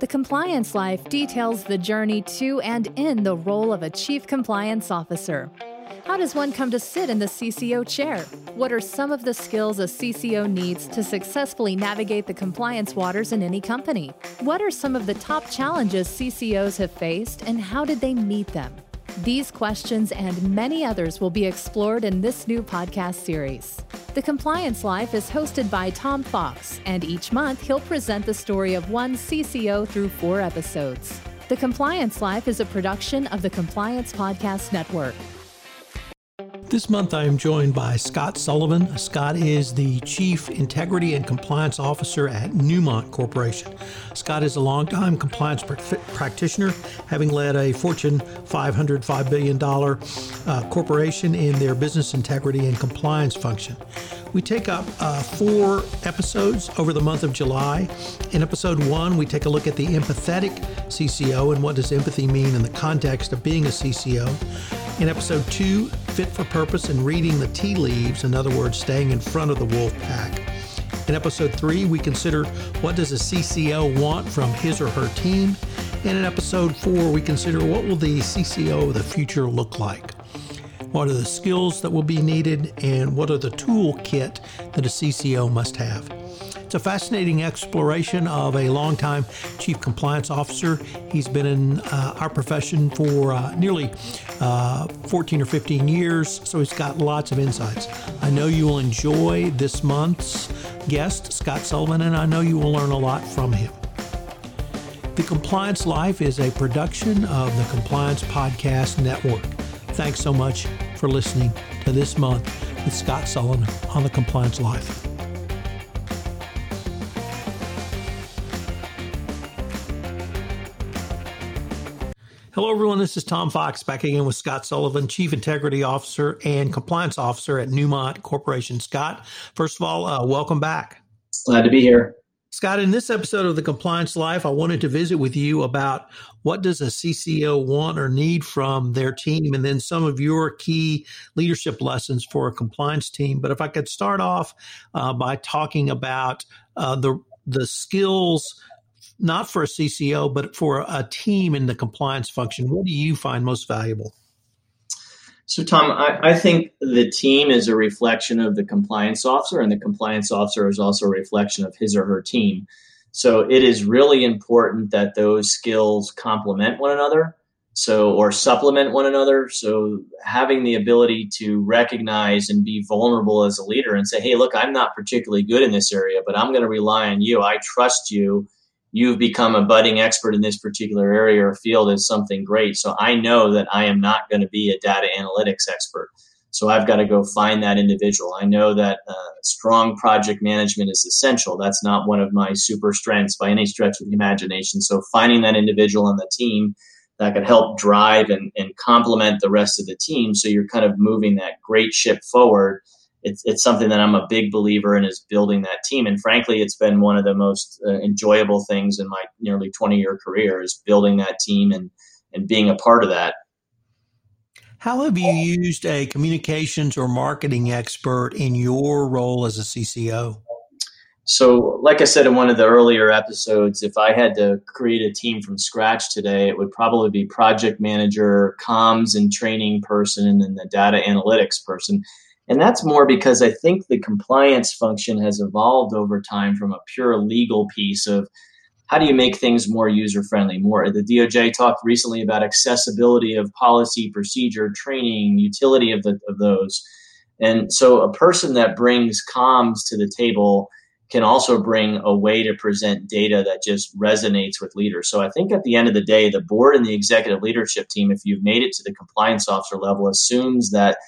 The Compliance Life details the journey to and in the role of a Chief Compliance Officer. How does one come to sit in the CCO chair? What are some of the skills a CCO needs to successfully navigate the compliance waters in any company? What are some of the top challenges CCOs have faced and how did they meet them? These questions and many others will be explored in this new podcast series. The Compliance Life is hosted by Tom Fox, and each month he'll present the story of one CCO through four episodes. The Compliance Life is a production of the Compliance Podcast Network. This month, I am joined by Scott Sullivan. Scott is the Chief Integrity and Compliance Officer at Newmont Corporation. Scott is a longtime compliance pr- practitioner, having led a Fortune 500 $5 billion uh, corporation in their business integrity and compliance function. We take up uh, four episodes over the month of July. In episode one, we take a look at the empathetic CCO and what does empathy mean in the context of being a CCO. In episode two, Fit for Purpose and Reading the Tea Leaves, in other words, staying in front of the wolf pack. In episode three, we consider what does a CCO want from his or her team. And in episode four, we consider what will the CCO of the future look like. What are the skills that will be needed, and what are the toolkit that a CCO must have? It's a fascinating exploration of a longtime chief compliance officer. He's been in uh, our profession for uh, nearly uh, 14 or 15 years, so he's got lots of insights. I know you will enjoy this month's guest, Scott Sullivan, and I know you will learn a lot from him. The Compliance Life is a production of the Compliance Podcast Network. Thanks so much for listening to this month with Scott Sullivan on the Compliance Life. Hello, everyone. This is Tom Fox back again with Scott Sullivan, Chief Integrity Officer and Compliance Officer at Newmont Corporation. Scott, first of all, uh, welcome back. Glad to be here. Scott, in this episode of the Compliance Life, I wanted to visit with you about what does a CCO want or need from their team, and then some of your key leadership lessons for a compliance team. But if I could start off uh, by talking about uh, the the skills, not for a CCO, but for a team in the compliance function, what do you find most valuable? So, Tom, I, I, think the team is a reflection of the compliance officer, and the compliance officer is also a reflection of his or her team. So, it is really important that those skills complement one another, so or supplement one another. So, having the ability to recognize and be vulnerable as a leader and say, "Hey, look, I'm not particularly good in this area, but I'm going to rely on you. I trust you." You've become a budding expert in this particular area or field is something great. So I know that I am not going to be a data analytics expert. So I've got to go find that individual. I know that uh, strong project management is essential. That's not one of my super strengths by any stretch of the imagination. So finding that individual on the team that could help drive and, and complement the rest of the team. So you're kind of moving that great ship forward it's it's something that I'm a big believer in is building that team. And frankly, it's been one of the most uh, enjoyable things in my nearly 20 year career is building that team and and being a part of that. How have you used a communications or marketing expert in your role as a CCO? So, like I said in one of the earlier episodes, if I had to create a team from scratch today, it would probably be project manager, comms and training person, and then the data analytics person and that's more because I think the compliance function has evolved over time from a pure legal piece of how do you make things more user friendly more. The doj talked recently about accessibility of policy procedure training utility of, the, of those. And so a person that brings comms to the table can also bring a way to present data that just resonates with leaders. So i think at the end of the day the board and the executive leadership team if you've made it to the compliance officer level assumes that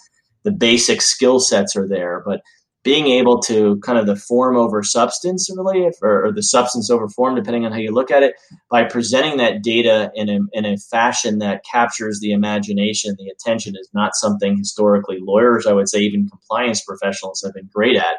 the basic skill sets are there, but being able to kind of the form over substance really or, or, the substance over form depending on how you look at it by presenting that data in a, in a fashion that captures the imagination the attention is not something historically lawyers i would say even compliance professionals have been great at.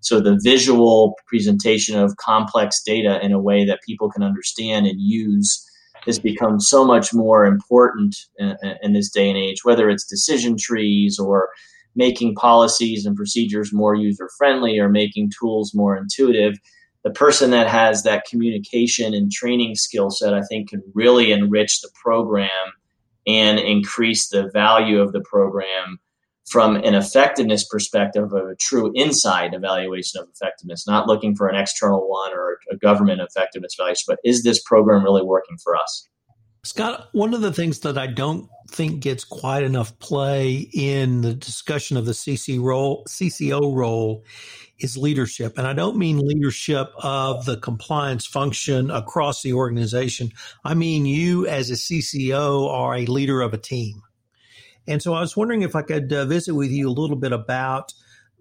So the visual presentation of complex data in a way that people can understand and use has become so much more important in, in this day and age, whether it's decision trees or making policies and procedures more user friendly or making tools more intuitive. the person that has that communication and training skill set, I think, can really enrich the program and increase the value of the program from an effectiveness perspective of a true inside evaluation of effectiveness, not looking for an external one or a government effectiveness evaluation, but is this program really working for us? Scott, one of the things that I don't think gets quite enough play in the discussion of the CC role, CCO role is leadership. And I don't mean leadership of the compliance function across the organization. I mean you as a CCO are a leader of a team. And so I was wondering if I could uh, visit with you a little bit about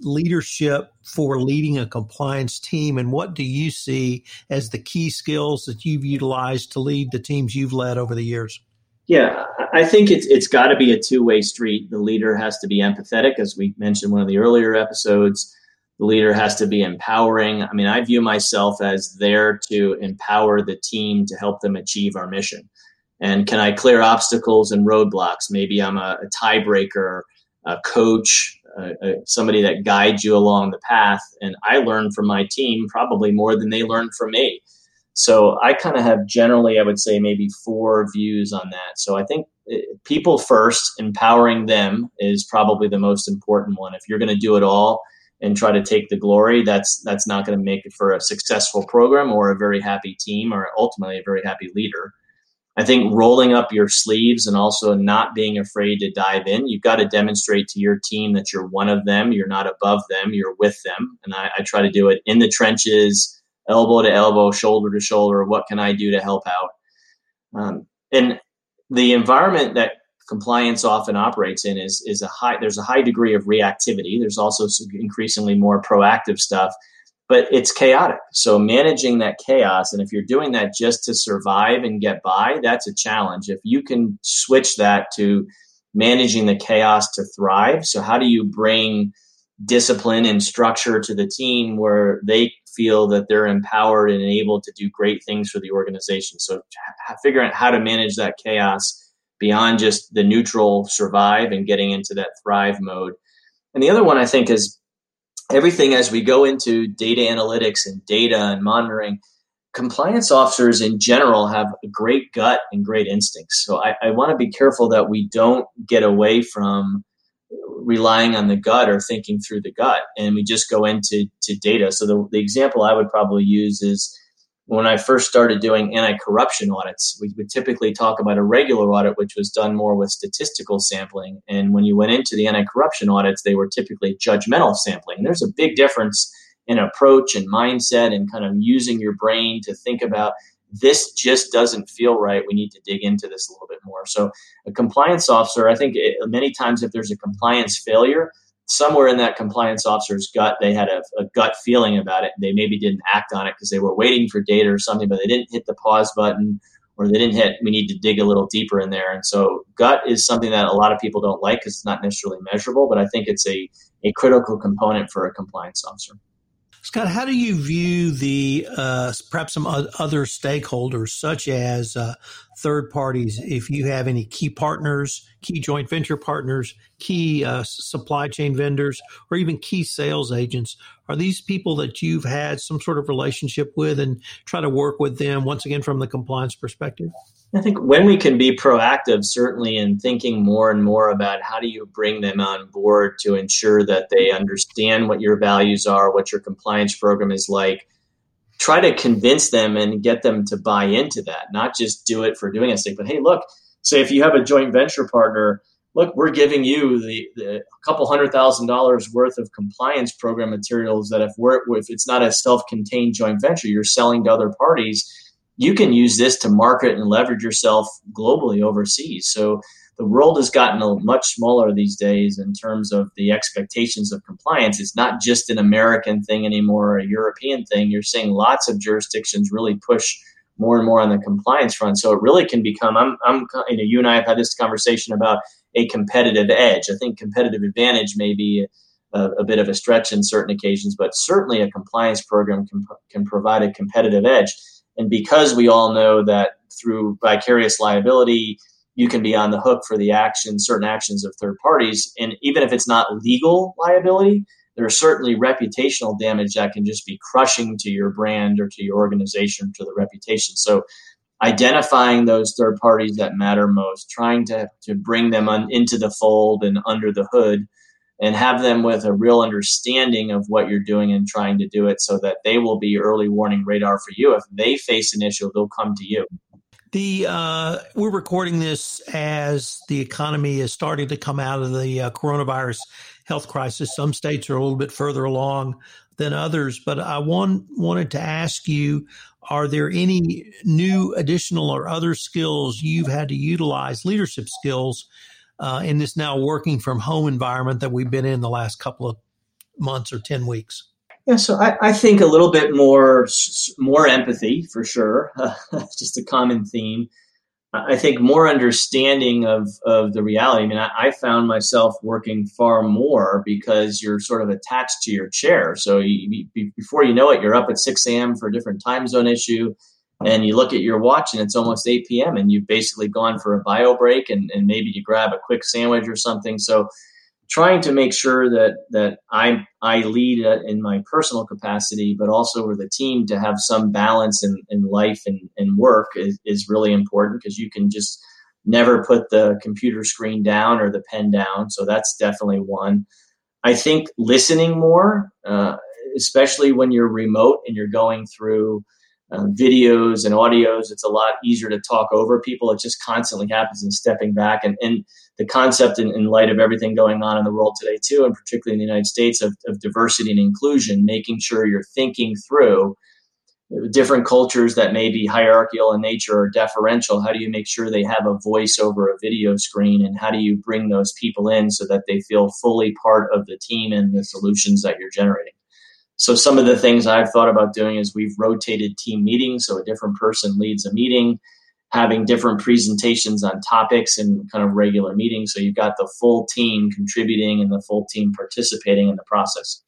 leadership for leading a compliance team and what do you see as the key skills that you've utilized to lead the teams you've led over the years? Yeah, I think it's it's got to be a two-way street. The leader has to be empathetic as we mentioned one of the earlier episodes. The leader has to be empowering. I mean, I view myself as there to empower the team to help them achieve our mission. And can I clear obstacles and roadblocks? Maybe I'm a, a tiebreaker, a coach, somebody that guides you along the path. And I learn from my team probably more than they learn from me. So I kind of have generally, I would say, maybe four views on that. So I think eh, people first, empowering them is probably the most important one. If you're going to do it all and try to take the glory, that's that's not going to make it for a successful program or a very happy team or ultimately a very happy leader. I think rolling up your sleeves and also not being afraid to dive in. You've got to demonstrate to your team that you're one of them. You're not above them. You're with them. And I, I try to do it in the trenches, elbow to elbow, shoulder to shoulder. What can I do to help out? Um, and the environment that compliance often operates in is is a high. There's a high degree of reactivity. There's also increasingly more proactive stuff but it's chaotic. So managing that chaos, and if you're doing that just to survive and get by, that's a challenge. If you can switch that to managing the chaos to thrive, so how do you bring discipline and structure to the team where they feel that they're empowered and able to do great things for the organization? So figuring out how to manage that chaos beyond just the neutral survive and getting into that thrive mode. And the other one I think is everything as we go into data analytics and data and monitoring, compliance officers in general have a great gut and great instincts. So I, I want to be careful that we don't get away from relying on the gut or thinking through the gut and we just go into to data. So the, the example I would probably use is when I first started doing anti corruption audits, we would typically talk about a regular audit, which was done more with statistical sampling. And when you went into the anti corruption audits, they were typically judgmental sampling. And there's a big difference in approach and mindset and kind of using your brain to think about this just doesn't feel right. We need to dig into this a little bit more. So, a compliance officer, I think it, many times if there's a compliance failure, somewhere in that compliance officer's gut, they had a, a gut feeling about it. They maybe didn't act on it because they were waiting for data or something, but they didn't hit the pause button or they didn't hit, we need to dig a little deeper in there. And so gut is something that a lot of people don't like because it's not necessarily measurable, but I think it's a, a critical component for a compliance officer. Scott, how do you view the uh, perhaps some other stakeholders, such as uh, third parties? If you have any key partners, key joint venture partners, key uh, supply chain vendors, or even key sales agents, are these people that you've had some sort of relationship with and try to work with them once again from the compliance perspective? I think when we can be proactive, certainly in thinking more and more about how do you bring them on board to ensure that they understand what your values are, what your compliance program is like, try to convince them and get them to buy into that, not just do it for doing its sake. But hey, look, say if you have a joint venture partner, look, we're giving you the, the couple hundred thousand dollars worth of compliance program materials that if we're if it's not a self-contained joint venture, you're selling to other parties you can use this to market and leverage yourself globally overseas. So the world has gotten a much smaller these days in terms of the expectations of compliance. It's not just an American thing anymore or a European thing. You're seeing lots of jurisdictions really push more and more on the compliance front. So it really can become. I'm, I'm, you know, you and I have had this conversation about a competitive edge. I think competitive advantage may be a, a bit of a stretch in certain occasions, but certainly a compliance program can, can provide a competitive edge. And because we all know that through vicarious liability, you can be on the hook for the actions, certain actions of third parties. And even if it's not legal liability, there's certainly reputational damage that can just be crushing to your brand or to your organization, to the reputation. So identifying those third parties that matter most, trying to, to bring them on, into the fold and under the hood and have them with a real understanding of what you're doing and trying to do it so that they will be early warning radar for you. If they face an issue, they'll come to you. The uh, we're recording this as the economy is starting to come out of the uh, coronavirus health crisis. Some states are a little bit further along than others, but I want, wanted to ask you: Are there any new, additional, or other skills you've had to utilize, leadership skills, uh, in this now working from home environment that we've been in the last couple of months or ten weeks? Yeah, so I, I think a little bit more more empathy for sure, just a common theme. I think more understanding of of the reality. I mean, I, I, found myself working far more because you're sort of attached to your chair. So you, before you know it, you're up at 6 a.m. for a different time zone issue, and you look at your watch and it's almost 8 p.m. and you've basically gone for a bio break and, and maybe you grab a quick sandwich or something. So trying to make sure that that I I lead in my personal capacity, but also with the team to have some balance in, in life and, and work is, is really important because you can just never put the computer screen down or the pen down. So that's definitely one. I think listening more, uh, especially when you're remote and you're going through um, videos and audios, it's a lot easier to talk over people. It just constantly happens and stepping back. And, and the concept in, in light of everything going on in the world today, too, and particularly in the United States, of, of diversity and inclusion, making sure you're thinking through different cultures that may be hierarchical in nature or deferential. How do you make sure they have a voice over a video screen? And how do you bring those people in so that they feel fully part of the team and the solutions that you're generating? So some of the things I've thought about doing is we've rotated team meetings, so a different person leads a meeting, having different presentations on topics and kind of regular meetings. So you've got the full team contributing and the full team participating in the process.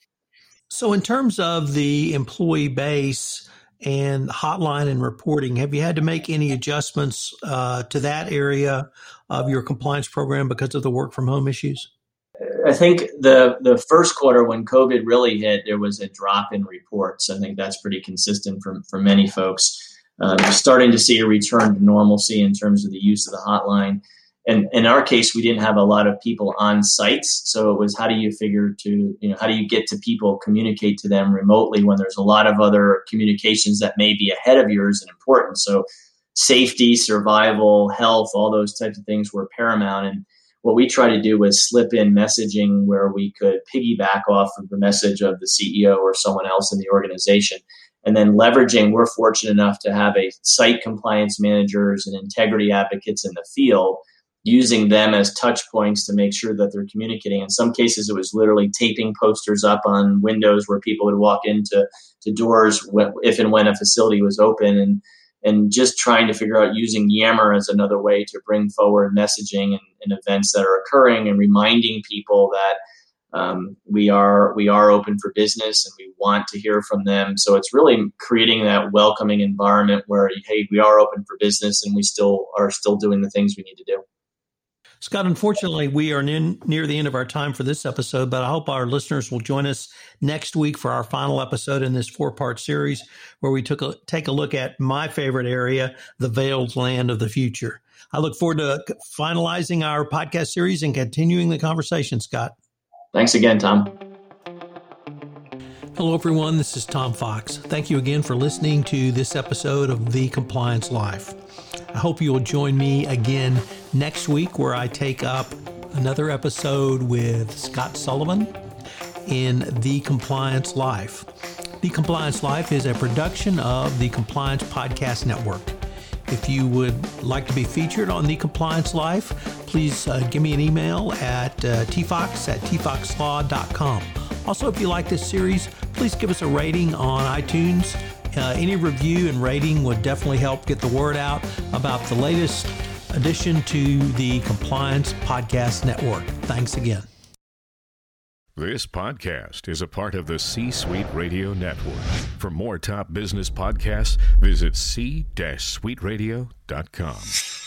So in terms of the employee base and hotline and reporting, have you had to make any adjustments uh, to that area of your compliance program because of the work from home issues? I think the the first quarter when COVID really hit, there was a drop in reports. I think that's pretty consistent for for many folks. Uh, starting to see a return to normalcy in terms of the use of the hotline. And in our case, we didn't have a lot of people on sites, so it was how do you figure to you know how do you get to people, communicate to them remotely when there's a lot of other communications that may be ahead of yours and important. So safety, survival, health, all those types of things were paramount and what we try to do was slip in messaging where we could piggyback off of the message of the CEO or someone else in the organization. And then leveraging, we're fortunate enough to have a site compliance managers and integrity advocates in the field, using them as touch points to make sure that they're communicating. In some cases, it was literally taping posters up on windows where people would walk into to doors if and when a facility was open and and just trying to figure out using Yammer as another way to bring forward messaging and, and events that are occurring and reminding people that um, we are we are open for business and we want to hear from them. So it's really creating that welcoming environment where hey, we are open for business and we still are still doing the things we need to do. Scott, unfortunately, we are in, near the end of our time for this episode, but I hope our listeners will join us next week for our final episode in this four part series where we took a, take a look at my favorite area, the veiled land of the future. I look forward to finalizing our podcast series and continuing the conversation, Scott. Thanks again, Tom. Hello, everyone. This is Tom Fox. Thank you again for listening to this episode of The Compliance Life. I hope you will join me again next week where I take up another episode with Scott Sullivan in The Compliance Life. The Compliance Life is a production of the Compliance Podcast Network. If you would like to be featured on The Compliance Life, please uh, give me an email at uh, tfox at tfoxlaw.com. Also, if you like this series, please give us a rating on iTunes uh, any review and rating would definitely help get the word out about the latest addition to the Compliance Podcast Network. Thanks again. This podcast is a part of the C Suite Radio Network. For more top business podcasts, visit c-suiteradio.com.